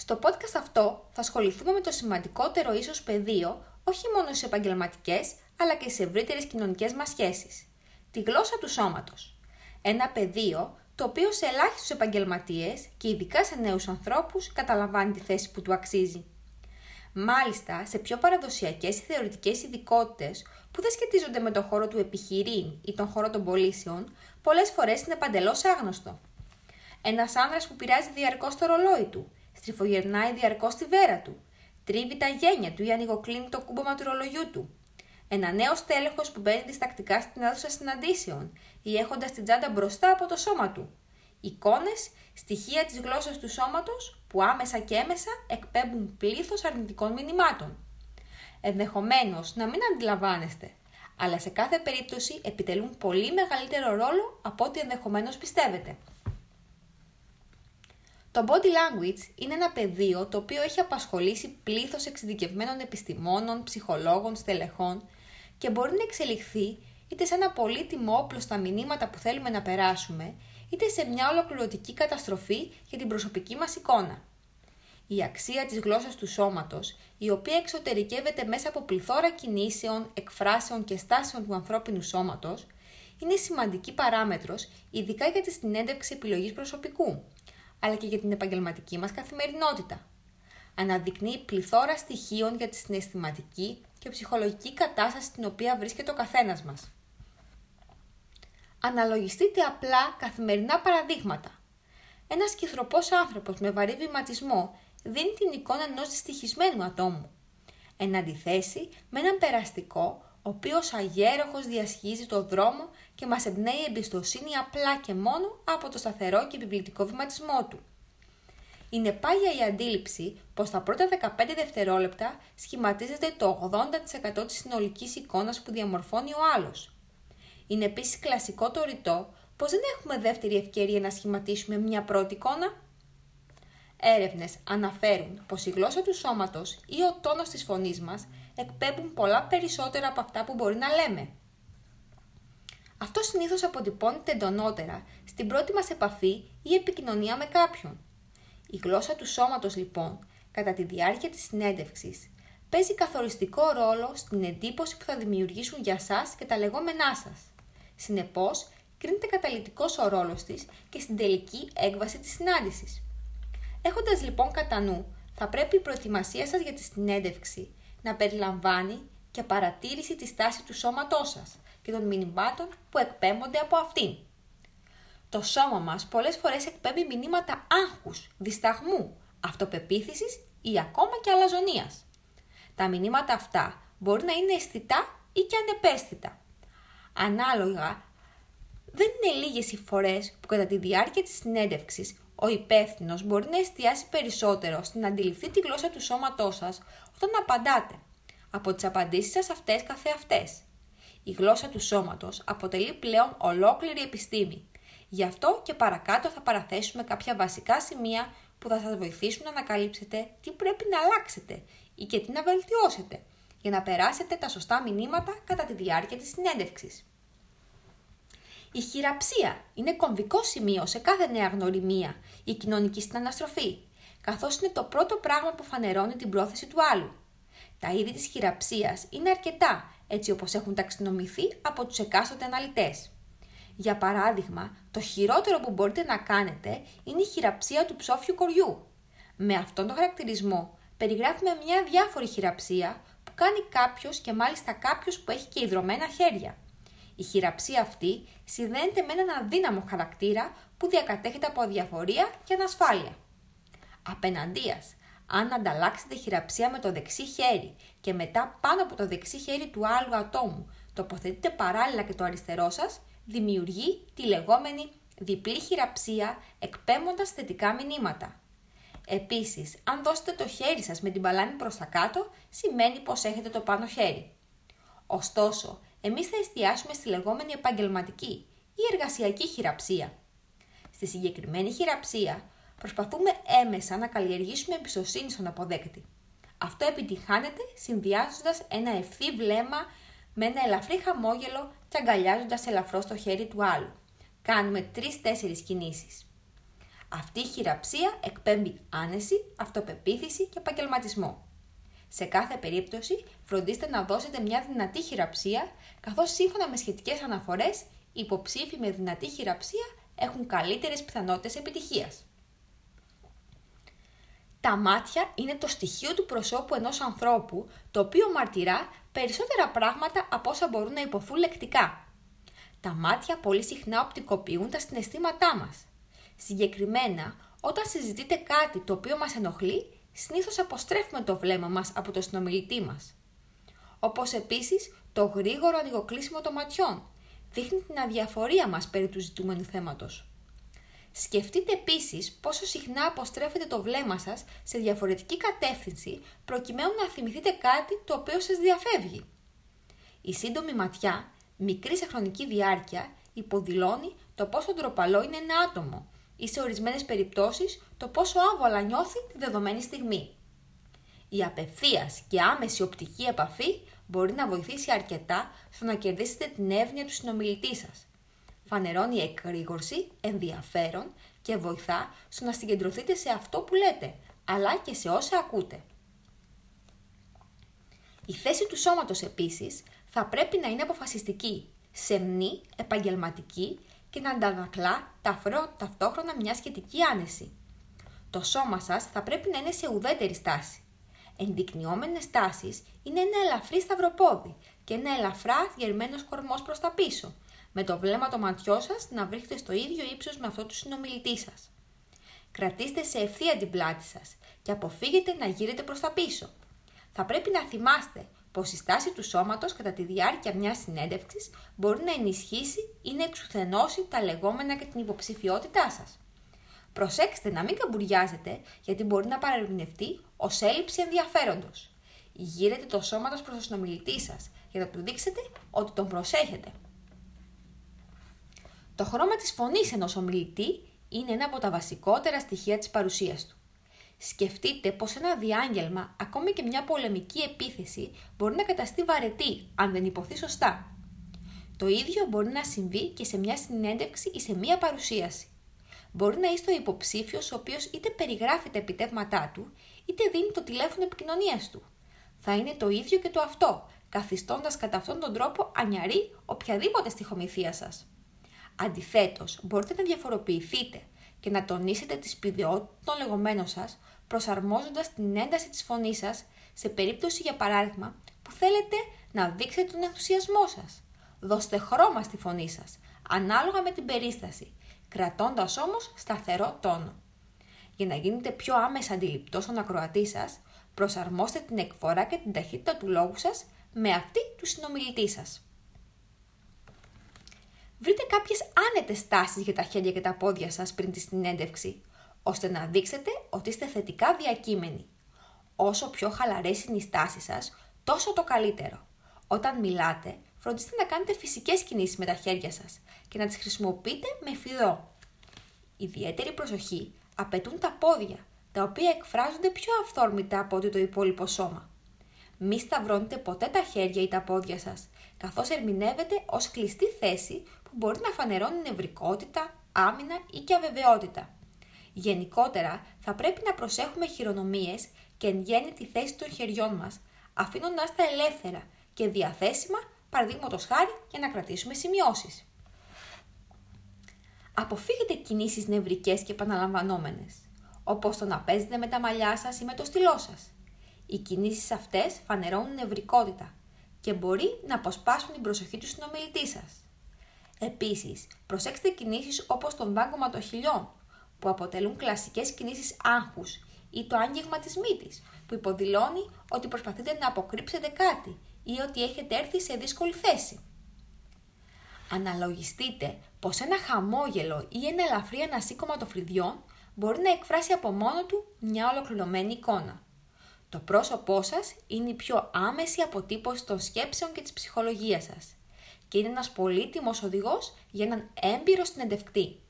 Στο podcast αυτό θα ασχοληθούμε με το σημαντικότερο ίσως πεδίο όχι μόνο στις επαγγελματικές αλλά και σε ευρύτερες κοινωνικές μας σχέσεις. Τη γλώσσα του σώματος. Ένα πεδίο το οποίο σε ελάχιστους επαγγελματίες και ειδικά σε νέους ανθρώπους καταλαμβάνει τη θέση που του αξίζει. Μάλιστα, σε πιο παραδοσιακές ή θεωρητικές ειδικότητες που δεν σχετίζονται με τον χώρο του επιχειρήν ή τον χώρο των πωλήσεων, πολλές φορές είναι παντελώς άγνωστο. Ένας άνδρας που πειράζει διαρκώς το ρολόι του, στριφογερνάει διαρκώς τη βέρα του, τρίβει τα γένια του ή ανοιγοκλίνει το κούμπομα του ρολογιού του. Ένα νέο τέλεχο που μπαίνει διστακτικά στην αίθουσα συναντήσεων ή έχοντας την τσάντα μπροστά από το σώμα του. Εικόνες, στοιχεία της γλώσσας του σώματος που άμεσα και έμεσα εκπέμπουν πλήθος αρνητικών μηνυμάτων. Ενδεχομένως να μην αντιλαμβάνεστε, αλλά σε κάθε περίπτωση επιτελούν πολύ μεγαλύτερο ρόλο από ό,τι ενδεχομένως πιστεύετε. Το body language είναι ένα πεδίο το οποίο έχει απασχολήσει πλήθος εξειδικευμένων επιστημόνων, ψυχολόγων, στελεχών και μπορεί να εξελιχθεί είτε σε ένα πολύτιμο όπλο στα μηνύματα που θέλουμε να περάσουμε, είτε σε μια ολοκληρωτική καταστροφή για την προσωπική μας εικόνα. Η αξία της γλώσσας του σώματος, η οποία εξωτερικεύεται μέσα από πληθώρα κινήσεων, εκφράσεων και στάσεων του ανθρώπινου σώματος, είναι σημαντική παράμετρος, ειδικά για τη συνέντευξη επιλογής προσωπικού, αλλά και για την επαγγελματική μας καθημερινότητα. Αναδεικνύει πληθώρα στοιχείων για τη συναισθηματική και ψυχολογική κατάσταση στην οποία βρίσκεται ο καθένας μας. Αναλογιστείτε απλά καθημερινά παραδείγματα. Ένας κυθροπός άνθρωπος με βαρύ βηματισμό δίνει την εικόνα ενός δυστυχισμένου ατόμου. Εν αντιθέσει με έναν περαστικό, ο οποίος αγέροχος διασχίζει το δρόμο και μας εμπνέει εμπιστοσύνη απλά και μόνο από το σταθερό και επιβλητικό βηματισμό του. Είναι πάγια η αντίληψη πως στα πρώτα 15 δευτερόλεπτα σχηματίζεται το 80% της συνολικής εικόνας που διαμορφώνει ο άλλος. Είναι επίσης κλασικό το ρητό πως δεν έχουμε δεύτερη ευκαιρία να σχηματίσουμε μια πρώτη εικόνα. Έρευνες αναφέρουν πως η γλώσσα του σώματος ή ο τόνος της φωνής μας εκπέμπουν πολλά περισσότερα από αυτά που μπορεί να λέμε. Αυτό συνήθως αποτυπώνεται εντονότερα στην πρώτη μας επαφή ή επικοινωνία με κάποιον. Η γλώσσα του σώματος λοιπόν, κατά τη διάρκεια της συνέντευξης, παίζει καθοριστικό ρόλο στην εντύπωση που θα δημιουργήσουν για σας και τα λεγόμενά σας. Συνεπώς, κρίνεται καταλητικός ο ρόλος της και στην τελική έκβαση της συνάντησης. Έχοντας λοιπόν κατά νου, θα πρέπει η προετοιμασία σας για τη συνέντευξη να περιλαμβάνει και παρατήρηση της τάσης του σώματός σας και των μηνυμάτων που εκπέμπονται από αυτήν. Το σώμα μας πολλές φορές εκπέμπει μηνύματα άγχους, δισταγμού, αυτοπεποίθησης ή ακόμα και αλαζονίας. Τα μηνύματα αυτά μπορεί να είναι αισθητά ή και ανεπαίσθητα. Ανάλογα, δεν είναι λίγες οι φορές που κατά τη διάρκεια της συνέντευξης ο υπεύθυνος μπορεί να εστιάσει περισσότερο στην να αντιληφθεί τη γλώσσα του σώματός σας όταν απαντάτε, από τις απαντήσεις σας αυτές καθεαυτές. Η γλώσσα του σώματος αποτελεί πλέον ολόκληρη επιστήμη Γι' αυτό και παρακάτω θα παραθέσουμε κάποια βασικά σημεία που θα σας βοηθήσουν να ανακαλύψετε τι πρέπει να αλλάξετε ή και τι να βελτιώσετε για να περάσετε τα σωστά μηνύματα κατά τη διάρκεια της συνέντευξης. Η χειραψία είναι κομβικό σημείο σε κάθε νέα γνωριμία ή κοινωνική συναναστροφή, καθώς είναι το πρώτο πράγμα που φανερώνει την πρόθεση του άλλου. Τα είδη της χειραψίας είναι αρκετά, έτσι όπως έχουν ταξινομηθεί από τους εκάστοτε αναλυτές. Για παράδειγμα, το χειρότερο που μπορείτε να κάνετε είναι η χειραψία του ψόφιου κοριού. Με αυτόν τον χαρακτηρισμό περιγράφουμε μια διάφορη χειραψία που κάνει κάποιος και μάλιστα κάποιος που έχει και ιδρωμένα χέρια. Η χειραψία αυτή συνδέεται με έναν αδύναμο χαρακτήρα που διακατέχεται από αδιαφορία και ανασφάλεια. Απέναντίας, αν ανταλλάξετε χειραψία με το δεξί χέρι και μετά πάνω από το δεξί χέρι του άλλου ατόμου τοποθετείτε παράλληλα και το αριστερό σας, δημιουργεί τη λεγόμενη διπλή χειραψία εκπέμποντας θετικά μηνύματα. Επίσης, αν δώσετε το χέρι σας με την παλάμη προς τα κάτω, σημαίνει πως έχετε το πάνω χέρι. Ωστόσο, εμείς θα εστιάσουμε στη λεγόμενη επαγγελματική ή εργασιακή χειραψία. Στη συγκεκριμένη χειραψία, προσπαθούμε έμεσα να καλλιεργήσουμε εμπιστοσύνη στον αποδέκτη. Αυτό επιτυχάνεται συνδυάζοντας ένα ευθύ βλέμμα με ένα ελαφρύ χαμόγελο και αγκαλιάζοντας ελαφρώς το χέρι του άλλου. Κάνουμε τρει-τέσσερι κινήσεις. Αυτή η χειραψία εκπέμπει άνεση, αυτοπεποίθηση και επαγγελματισμό. Σε κάθε περίπτωση, φροντίστε να δώσετε μια δυνατή χειραψία, καθώς σύμφωνα με σχετικές αναφορές, οι υποψήφοι με δυνατή χειραψία έχουν καλύτερες πιθανότητες επιτυχίας. Τα μάτια είναι το στοιχείο του προσώπου ενός ανθρώπου, το οποίο μαρτυρά περισσότερα πράγματα από όσα μπορούν να υποθούν λεκτικά. Τα μάτια πολύ συχνά οπτικοποιούν τα συναισθήματά μας. Συγκεκριμένα, όταν συζητείτε κάτι το οποίο μας ενοχλεί, συνήθως αποστρέφουμε το βλέμμα μας από το συνομιλητή μας. Όπως επίσης το γρήγορο ανοιγοκλείσιμο των ματιών δείχνει την αδιαφορία μας περί του ζητούμενου θέματος. Σκεφτείτε επίσης πόσο συχνά αποστρέφετε το βλέμμα σας σε διαφορετική κατεύθυνση προκειμένου να θυμηθείτε κάτι το οποίο σας διαφεύγει. Η σύντομη ματιά, μικρή σε χρονική διάρκεια, υποδηλώνει το πόσο ντροπαλό είναι ένα άτομο ή σε ορισμένες περιπτώσεις το πόσο άβολα νιώθει τη δεδομένη στιγμή. Η απευθείας και άμεση οπτική επαφή μπορεί να βοηθήσει αρκετά στο να κερδίσετε την εύνοια του συνομιλητή σας. Φανερώνει εκρήγορση, ενδιαφέρον και βοηθά στο να συγκεντρωθείτε σε αυτό που λέτε, αλλά και σε όσα ακούτε. Η θέση του σώματος επίσης θα πρέπει να είναι αποφασιστική, σεμνή, επαγγελματική και να αντανακλά ταυτόχρονα μια σχετική άνεση. Το σώμα σας θα πρέπει να είναι σε ουδέτερη στάση. Ενδεικνυόμενες τάσεις είναι ένα ελαφρύ σταυροπόδι και ένα ελαφρά γερμένος κορμός προς τα πίσω, με το βλέμμα το ματιό σας να βρίσκεται στο ίδιο ύψος με αυτό του συνομιλητή σας. Κρατήστε σε ευθεία την πλάτη σας και αποφύγετε να γύρετε προς τα πίσω. Θα πρέπει να θυμάστε πως η στάση του σώματος κατά τη διάρκεια μιας συνέντευξης μπορεί να ενισχύσει ή να εξουθενώσει τα λεγόμενα και την υποψηφιότητά σας. Προσέξτε να μην καμπουριάζετε, γιατί μπορεί να παρερμηνευτεί ως έλλειψη ενδιαφέροντος. Γύρετε το σώμα σα προς τον συνομιλητή σας για να του δείξετε ότι τον προσέχετε. Το χρώμα της φωνής ενός ομιλητή είναι ένα από τα βασικότερα στοιχεία της παρουσίας του. Σκεφτείτε πως ένα διάγγελμα, ακόμη και μια πολεμική επίθεση, μπορεί να καταστεί βαρετή αν δεν υποθεί σωστά. Το ίδιο μπορεί να συμβεί και σε μια συνέντευξη ή σε μια παρουσίαση. Μπορεί να είστε ο υποψήφιος ο οποίος είτε περιγράφει τα επιτεύγματά του, είτε δίνει το τηλέφωνο επικοινωνίας του. Θα είναι το ίδιο και το αυτό, καθιστώντας κατά αυτόν τον τρόπο ανιαρή οποιαδήποτε στοιχομηθεία σας. Αντιθέτως, μπορείτε να διαφοροποιηθείτε και να τονίσετε τη σπουδαιότητα των λεγόμενων σας, προσαρμόζοντας την ένταση της φωνής σας σε περίπτωση, για παράδειγμα, που θέλετε να δείξετε τον ενθουσιασμό σας. Δώστε χρώμα στη φωνή σας, ανάλογα με την περίσταση, κρατώντας όμως σταθερό τόνο. Για να γίνετε πιο άμεσα αντιληπτός στον ακροατή σας, προσαρμόστε την εκφορά και την ταχύτητα του λόγου σας με αυτή του συνομιλητή σας. Βρείτε κάποιες άνετες τάσεις για τα χέρια και τα πόδια σας πριν τη συνέντευξη, ώστε να δείξετε ότι είστε θετικά διακείμενοι. Όσο πιο χαλαρές είναι οι στάσεις σας, τόσο το καλύτερο. Όταν μιλάτε, φροντίστε να κάνετε φυσικές κινήσεις με τα χέρια σας και να τις χρησιμοποιείτε με φιδό. Ιδιαίτερη προσοχή απαιτούν τα πόδια, τα οποία εκφράζονται πιο αυθόρμητα από ό,τι το υπόλοιπο σώμα. Μη σταυρώνετε ποτέ τα χέρια ή τα πόδια σας, καθώς ερμηνεύετε ως κλειστή θέση που μπορεί να φανερώνει νευρικότητα, άμυνα ή και αβεβαιότητα. Γενικότερα, θα πρέπει να προσέχουμε χειρονομίες και εν γέννη τη θέση των χεριών μας, αφήνοντας τα ελεύθερα και διαθέσιμα, παραδείγματος χάρη, για να κρατήσουμε σημειώσεις. Αποφύγετε κινήσεις νευρικές και επαναλαμβανόμενες, όπως το να παίζετε με τα μαλλιά σας ή με το στυλό σας. Οι κινήσεις αυτές φανερώνουν νευρικότητα και μπορεί να αποσπάσουν την προσοχή του συνομιλητή σας. Επίσης, προσέξτε κινήσεις όπως τον δάγκωμα των χιλιών, που αποτελούν κλασικές κινήσεις άγχους ή το άγγιγμα της μύτης, που υποδηλώνει ότι προσπαθείτε να αποκρύψετε κάτι ή ότι έχετε έρθει σε δύσκολη θέση. Αναλογιστείτε πως ένα χαμόγελο ή ένα ελαφρύ ανασύκωμα των φρυδιών μπορεί να εκφράσει από μόνο του μια ολοκληρωμένη εικόνα. Το πρόσωπό σας είναι η πιο άμεση αποτύπωση των σκέψεων και της ψυχολογίας σας και είναι ένας πολύτιμος οδηγός για έναν έμπειρο συνεντευκτή.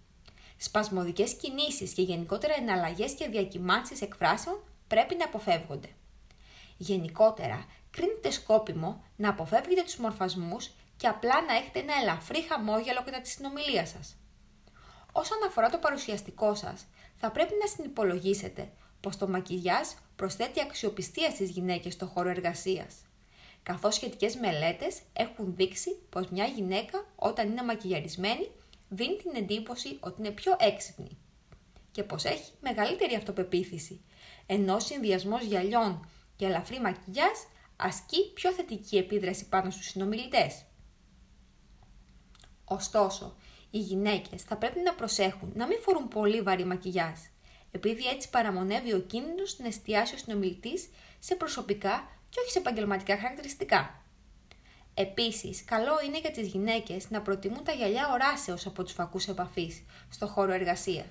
Σπασμωδικές κινήσεις και γενικότερα εναλλαγές και διακυμάνσεις εκφράσεων πρέπει να αποφεύγονται. Γενικότερα, κρίνεται σκόπιμο να αποφεύγετε τους μορφασμούς και απλά να έχετε ένα ελαφρύ χαμόγελο κατά τη συνομιλία σας. Όσον αφορά το παρουσιαστικό σας, θα πρέπει να συνυπολογίσετε πως το μακιγιάζ προσθέτει αξιοπιστία στις γυναίκες στο χώρο εργασίας, καθώς σχετικές μελέτες έχουν δείξει πως μια γυναίκα όταν είναι μακιγιαρισμένη δίνει την εντύπωση ότι είναι πιο έξυπνη και πως έχει μεγαλύτερη αυτοπεποίθηση, ενώ ο συνδυασμός γυαλιών και ελαφρύ μακιγιάζ ασκεί πιο θετική επίδραση πάνω στους συνομιλητές. Ωστόσο, οι γυναίκες θα πρέπει να προσέχουν να μην φορούν πολύ βαρύ μακιγιάζ, επειδή έτσι παραμονεύει ο κίνδυνος να εστιάσει ο συνομιλητής σε προσωπικά και όχι σε επαγγελματικά χαρακτηριστικά. Επίσης, καλό είναι για τις γυναίκες να προτιμούν τα γυαλιά οράσεως από τους φακούς επαφής στο χώρο εργασίας,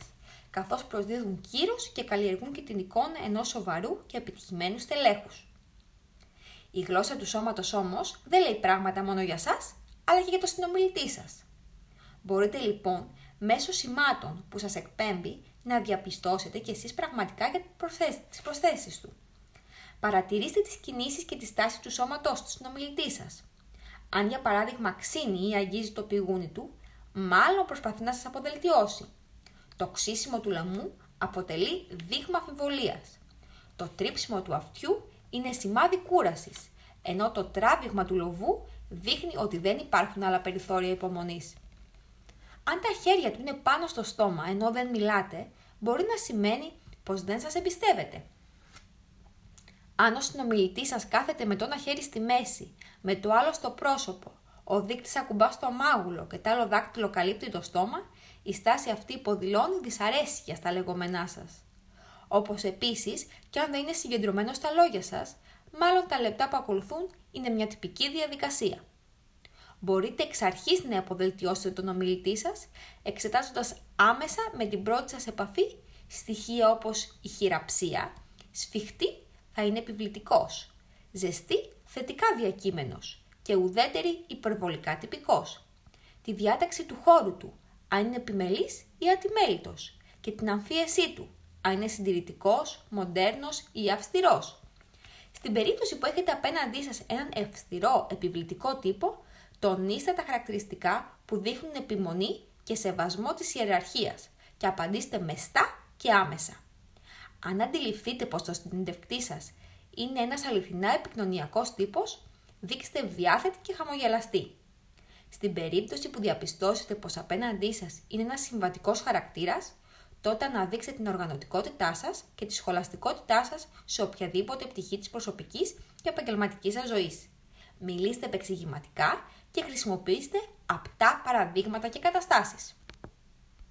καθώς προσδίδουν κύρος και καλλιεργούν και την εικόνα ενός σοβαρού και επιτυχημένου στελέχους. Η γλώσσα του σώματος όμως δεν λέει πράγματα μόνο για εσά, αλλά και για το συνομιλητή σας. Μπορείτε λοιπόν μέσω σημάτων που σας εκπέμπει να διαπιστώσετε και εσείς πραγματικά για τις προσθέσεις του. Παρατηρήστε τις κινήσεις και τη στάση του σώματός του συνομιλητή σας. Αν για παράδειγμα ξύνει ή αγγίζει το πηγούνι του, μάλλον προσπαθεί να σας αποδελτιώσει. Το ξύσιμο του λαμού αποτελεί δείγμα αμφιβολίας. Το τρίψιμο του αυτιού είναι σημάδι κούρασης, ενώ το τράβηγμα του λοβού δείχνει ότι δεν υπάρχουν άλλα περιθώρια υπομονής. Αν τα χέρια του είναι πάνω στο στόμα ενώ δεν μιλάτε, μπορεί να σημαίνει πως δεν σας εμπιστεύετε. Αν ο συνομιλητής σας κάθεται με το ένα χέρι στη μέση, με το άλλο στο πρόσωπο, ο δείκτης ακουμπά στο μάγουλο και το άλλο δάκτυλο καλύπτει το στόμα, η στάση αυτή υποδηλώνει δυσαρέσκεια στα λεγόμενά σας. Όπως επίσης και αν δεν είναι συγκεντρωμένο στα λόγια σας, μάλλον τα λεπτά που ακολουθούν είναι μια τυπική διαδικασία. Μπορείτε εξ αρχής να αποδελτιώσετε τον ομιλητή σας, εξετάζοντας άμεσα με την πρώτη σας επαφή στοιχεία όπως η χειραψία, σφιχτή θα είναι επιβλητικός, ζεστή θετικά διακείμενος και ουδέτερη υπερβολικά τυπικός. Τη διάταξη του χώρου του, αν είναι επιμελής ή ατιμέλητος και την αμφίεσή του, αν είναι συντηρητικός, μοντέρνος ή αυστηρός. Στην περίπτωση που έχετε απέναντί σας έναν αυστηρό επιβλητικό τύπο, τονίστε τα χαρακτηριστικά που δείχνουν επιμονή και σεβασμό της ιεραρχίας και απαντήστε μεστά και άμεσα. Αν αντιληφθείτε πως το συνεντευκτή σας είναι ένας αληθινά επικοινωνιακός τύπος, δείξτε διάθετη και χαμογελαστή. Στην περίπτωση που διαπιστώσετε πως απέναντί σας είναι ένας συμβατικός χαρακτήρας, τότε αναδείξτε την οργανωτικότητά σας και τη σχολαστικότητά σας σε οποιαδήποτε πτυχή της προσωπικής και επαγγελματικής σας ζωής. Μιλήστε επεξηγηματικά και χρησιμοποιήστε απτά παραδείγματα και καταστάσεις.